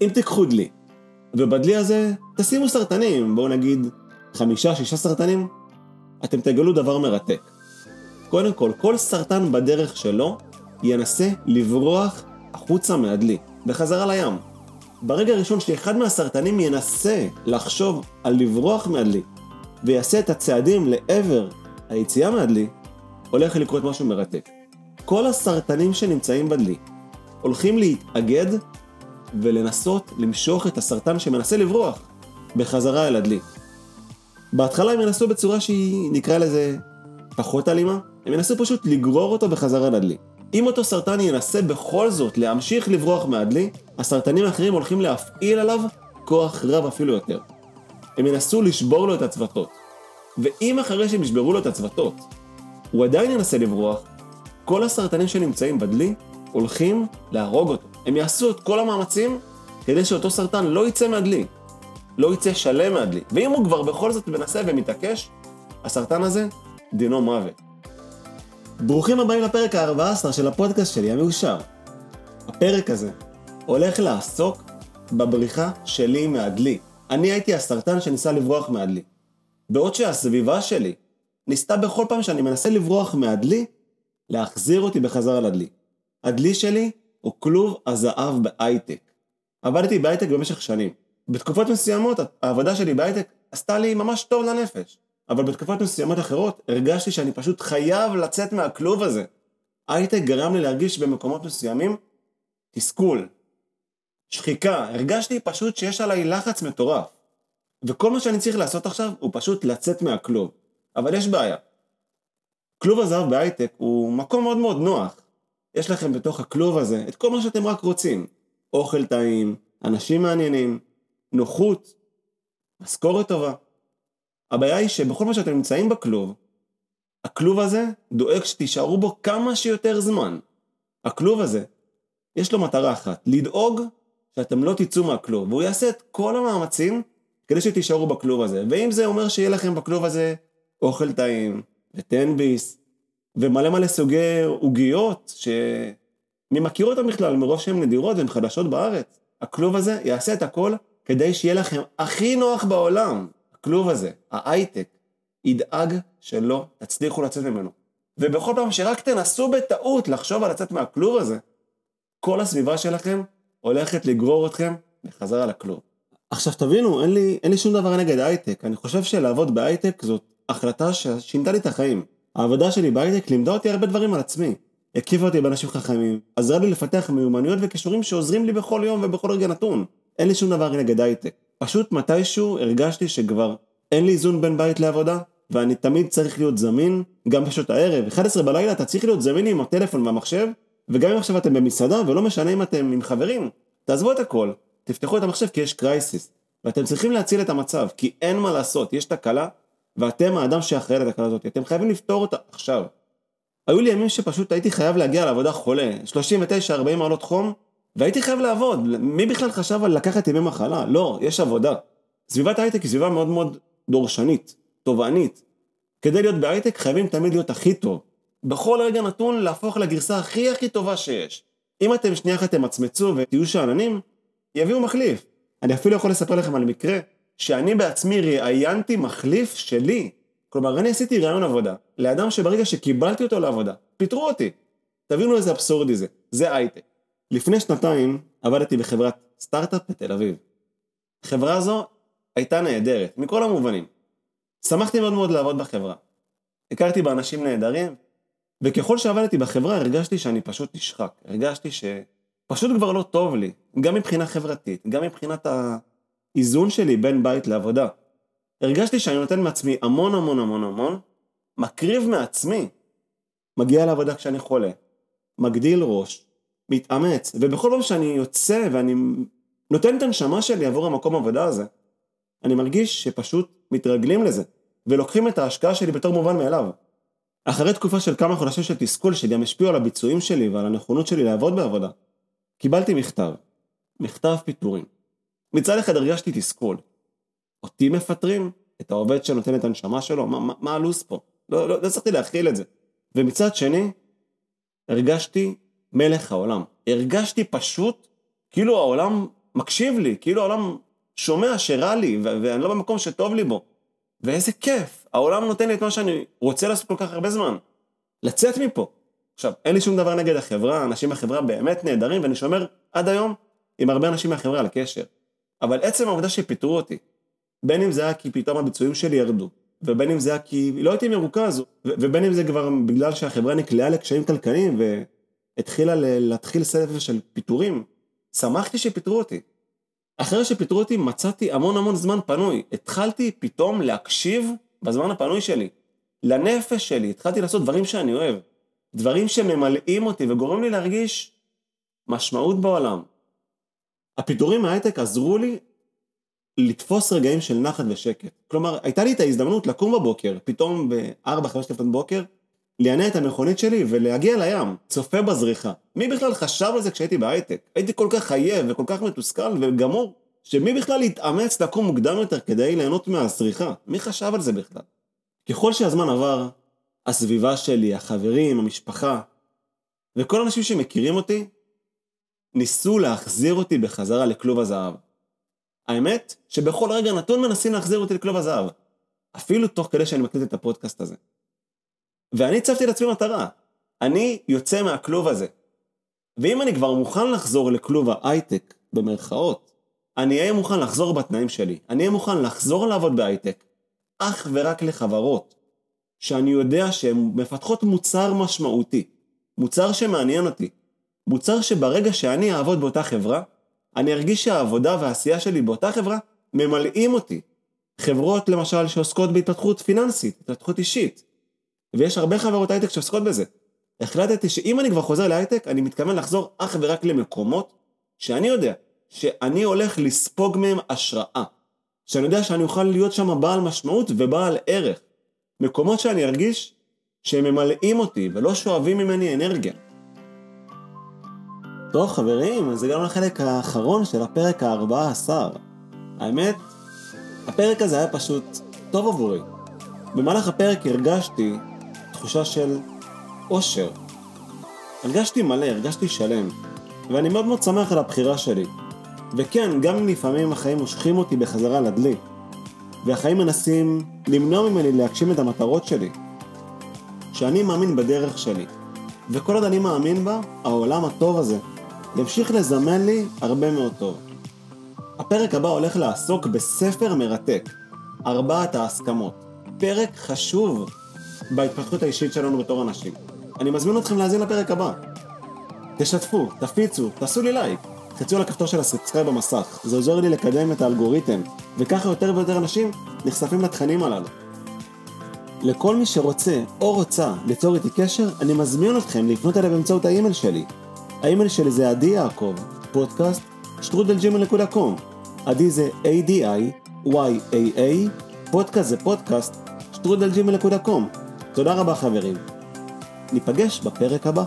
אם תיקחו דלי, ובדלי הזה תשימו סרטנים, בואו נגיד חמישה, שישה סרטנים, אתם תגלו דבר מרתק. קודם כל, כל סרטן בדרך שלו ינסה לברוח החוצה מהדלי, בחזרה לים. ברגע הראשון שאחד מהסרטנים ינסה לחשוב על לברוח מהדלי, ויעשה את הצעדים לעבר היציאה מהדלי, הולך לקרות משהו מרתק. כל הסרטנים שנמצאים בדלי הולכים להתאגד ולנסות למשוך את הסרטן שמנסה לברוח בחזרה אל הדלי. בהתחלה הם ינסו בצורה שהיא, נקרא לזה, פחות אלימה, הם ינסו פשוט לגרור אותו בחזרה לדלי. אם אותו סרטן ינסה בכל זאת להמשיך לברוח מהדלי, הסרטנים האחרים הולכים להפעיל עליו כוח רב אפילו יותר. הם ינסו לשבור לו את הצוותות. ואם אחרי שהם ישברו לו את הצוותות, הוא עדיין ינסה לברוח, כל הסרטנים שנמצאים בדלי הולכים להרוג אותו. הם יעשו את כל המאמצים כדי שאותו סרטן לא יצא מהדלי, לא יצא שלם מהדלי. ואם הוא כבר בכל זאת מנסה ומתעקש, הסרטן הזה דינו מוות. ברוכים הבאים לפרק ה-14 של הפודקאסט שלי המאושר. הפרק הזה הולך לעסוק בבריחה שלי מהדלי. אני הייתי הסרטן שניסה לברוח מהדלי. בעוד שהסביבה שלי ניסתה בכל פעם שאני מנסה לברוח מהדלי, להחזיר אותי בחזרה לדלי. הדלי שלי הוא כלוב הזהב בהייטק. עבדתי בהייטק במשך שנים. בתקופות מסוימות העבודה שלי בהייטק עשתה לי ממש טוב לנפש. אבל בתקופות מסוימות אחרות הרגשתי שאני פשוט חייב לצאת מהכלוב הזה. הייטק גרם לי להרגיש במקומות מסוימים תסכול, שחיקה, הרגשתי פשוט שיש עליי לחץ מטורף. וכל מה שאני צריך לעשות עכשיו הוא פשוט לצאת מהכלוב. אבל יש בעיה. כלוב הזהב בהייטק הוא מקום מאוד מאוד נוח. יש לכם בתוך הכלוב הזה את כל מה שאתם רק רוצים. אוכל טעים, אנשים מעניינים, נוחות, משכורת טובה. הבעיה היא שבכל מה שאתם נמצאים בכלוב, הכלוב הזה דואג שתישארו בו כמה שיותר זמן. הכלוב הזה, יש לו מטרה אחת, לדאוג שאתם לא תצאו מהכלוב, והוא יעשה את כל המאמצים כדי שתישארו בכלוב הזה. ואם זה אומר שיהיה לכם בכלוב הזה אוכל טעים, ותן ביס, ומלא מלא סוגי עוגיות, שמי מכיר אותם בכלל, מראש שהן נדירות והן חדשות בארץ. הכלוב הזה יעשה את הכל כדי שיהיה לכם הכי נוח בעולם. הכלוב הזה, ההייטק, ידאג שלא תצליחו לצאת ממנו. ובכל פעם שרק תנסו בטעות לחשוב על לצאת מהכלוב הזה, כל הסביבה שלכם הולכת לגרור אתכם בחזרה לכלוב. עכשיו תבינו, אין לי, אין לי שום דבר נגד הייטק, אני חושב שלעבוד בהייטק זאת החלטה ששינתה לי את החיים. העבודה שלי בהייטק לימדה אותי הרבה דברים על עצמי. הקיפה אותי באנשים חכמים, עזרה לי לפתח מיומנויות וכישורים שעוזרים לי בכל יום ובכל רגע נתון. אין לי שום דבר נגד הייטק. פשוט מתישהו הרגשתי שכבר אין לי איזון בין בית לעבודה, ואני תמיד צריך להיות זמין, גם בשעות הערב. 11 בלילה אתה צריך להיות זמין עם הטלפון והמחשב, וגם אם עכשיו אתם במסעדה, ולא משנה אם אתם עם חברים, תעזבו את הכל, תפתחו את המחשב כי יש קרייסיס, ואתם צריכים להציל את המצב, כי אין מה לעשות, יש תקלה, ואתם האדם שאחראי לתקלה הזאת, אתם חייבים לפתור אותה עכשיו. היו לי ימים שפשוט הייתי חייב להגיע לעבודה חולה, 39-40 מעלות חום, והייתי חייב לעבוד. מי בכלל חשב על לקחת ימי מחלה? לא, יש עבודה. סביבת ההייטק היא סביבה מאוד מאוד דורשנית, תובענית. כדי להיות בהייטק חייבים תמיד להיות הכי טוב. בכל רגע נתון להפוך לגרסה הכי הכי טובה שיש. אם אתם שנייה אחת תמצמצו ותהיו שאננים, יביאו מחליף. אני אפילו יכול לספר לכם על מקרה שאני בעצמי ראיינתי מחליף שלי. כלומר, אני עשיתי ראיון עבודה לאדם שברגע שקיבלתי אותו לעבודה, פיטרו אותי. תבינו איזה אבסורדי זה, זה הייטק. לפני שנתיים עבדתי בחברת סטארט-אפ בתל אביב. החברה הזו הייתה נהדרת, מכל המובנים. שמחתי מאוד מאוד לעבוד בחברה. הכרתי באנשים נהדרים, וככל שעבדתי בחברה הרגשתי שאני פשוט נשחק. הרגשתי שפשוט כבר לא טוב לי, גם מבחינה חברתית, גם מבחינת האיזון שלי בין בית לעבודה. הרגשתי שאני נותן מעצמי המון המון המון המון, מקריב מעצמי. מגיע לעבודה כשאני חולה, מגדיל ראש, מתאמץ, ובכל פעם שאני יוצא ואני נותן את הנשמה שלי עבור המקום עבודה הזה, אני מרגיש שפשוט מתרגלים לזה, ולוקחים את ההשקעה שלי בתור מובן מאליו. אחרי תקופה של כמה חודשים של תסכול שגם השפיעו על הביצועים שלי ועל הנכונות שלי לעבוד בעבודה, קיבלתי מכתב, מכתב פיטורים. מצד אחד הרגשתי תסכול. אותי מפטרים? את העובד שנותן את הנשמה שלו? מה, מה, מה הלו"ז פה? לא, לא, לא הצלחתי להכיל את זה. ומצד שני, הרגשתי מלך העולם. הרגשתי פשוט כאילו העולם מקשיב לי, כאילו העולם שומע שרע לי, ואני לא במקום שטוב לי בו. ואיזה כיף, העולם נותן לי את מה שאני רוצה לעשות כל כך הרבה זמן. לצאת מפה. עכשיו, אין לי שום דבר נגד החברה, אנשים בחברה באמת נהדרים, ואני שומר עד היום עם הרבה אנשים מהחברה על הקשר. אבל עצם העובדה שפיטרו אותי, בין אם זה היה כי פתאום הביצועים שלי ירדו, ובין אם זה היה כי לא הייתי מרוכז, ובין אם זה כבר בגלל שהחברה נקלעה לקשיים כלכליים והתחילה להתחיל סבב של פיטורים, שמחתי שפיטרו אותי. אחרי שפיטרו אותי מצאתי המון המון זמן פנוי. התחלתי פתאום להקשיב בזמן הפנוי שלי, לנפש שלי, התחלתי לעשות דברים שאני אוהב. דברים שממלאים אותי וגורמים לי להרגיש משמעות בעולם. הפיטורים מההייטק עזרו לי לתפוס רגעים של נחת ושקט. כלומר, הייתה לי את ההזדמנות לקום בבוקר, פתאום ב-4-5 לפנות בוקר, להניע את המכונית שלי ולהגיע לים, צופה בזריחה. מי בכלל חשב על זה כשהייתי בהייטק? הייתי כל כך עייף וכל כך מתוסכל וגמור, שמי בכלל התאמץ לקום מוקדם יותר כדי ליהנות מהזריחה? מי חשב על זה בכלל? ככל שהזמן עבר, הסביבה שלי, החברים, המשפחה, וכל האנשים שמכירים אותי, ניסו להחזיר אותי בחזרה לכלוב הזהב. האמת, שבכל רגע נתון מנסים להחזיר אותי לכלוב הזהב. אפילו תוך כדי שאני מקליט את הפודקאסט הזה. ואני הצבתי לעצמי מטרה. אני יוצא מהכלוב הזה. ואם אני כבר מוכן לחזור לכלוב ההייטק, במרכאות, אני אהיה מוכן לחזור בתנאים שלי. אני אהיה מוכן לחזור לעבוד בהייטק, אך ורק לחברות, שאני יודע שהן מפתחות מוצר משמעותי, מוצר שמעניין אותי, מוצר שברגע שאני אעבוד באותה חברה, אני ארגיש שהעבודה והעשייה שלי באותה חברה ממלאים אותי. חברות למשל שעוסקות בהתפתחות פיננסית, התפתחות אישית, ויש הרבה חברות הייטק שעוסקות בזה. החלטתי שאם אני כבר חוזר להייטק, אני מתכוון לחזור אך ורק למקומות שאני יודע שאני הולך לספוג מהם השראה. שאני יודע שאני אוכל להיות שם בעל משמעות ובעל ערך. מקומות שאני ארגיש שהם ממלאים אותי ולא שואבים ממני אנרגיה. טוב חברים, אז הגענו לחלק האחרון של הפרק ה-14. האמת, הפרק הזה היה פשוט טוב עבורי. במהלך הפרק הרגשתי תחושה של אושר. הרגשתי מלא, הרגשתי שלם, ואני מאוד מאוד שמח על הבחירה שלי. וכן, גם אם לפעמים החיים מושכים אותי בחזרה לדלי, והחיים מנסים למנוע ממני להגשים את המטרות שלי, שאני מאמין בדרך שלי, וכל עוד אני מאמין בה, העולם הטוב הזה ימשיך לזמן לי הרבה מאוד טוב. הפרק הבא הולך לעסוק בספר מרתק, ארבעת ההסכמות. פרק חשוב בהתפתחות האישית שלנו בתור אנשים. אני מזמין אתכם להאזין לפרק הבא. תשתפו, תפיצו, תעשו לי לייק. חצו על הכפתור של ה subscribe במסך, זה עוזר לי לקדם את האלגוריתם, וככה יותר ויותר אנשים נחשפים לתכנים הללו. לכל מי שרוצה או רוצה ליצור איתי קשר, אני מזמין אתכם לפנות אליי באמצעות האימייל שלי. האימייל שלי זה עדי יעקב, פודקאסט, שטרודל gmail.com. עדי זה A-D-I-Y-A-A, פודקאסט זה פודקאסט, שטרודלג'ימל.קום. תודה רבה חברים. ניפגש בפרק הבא.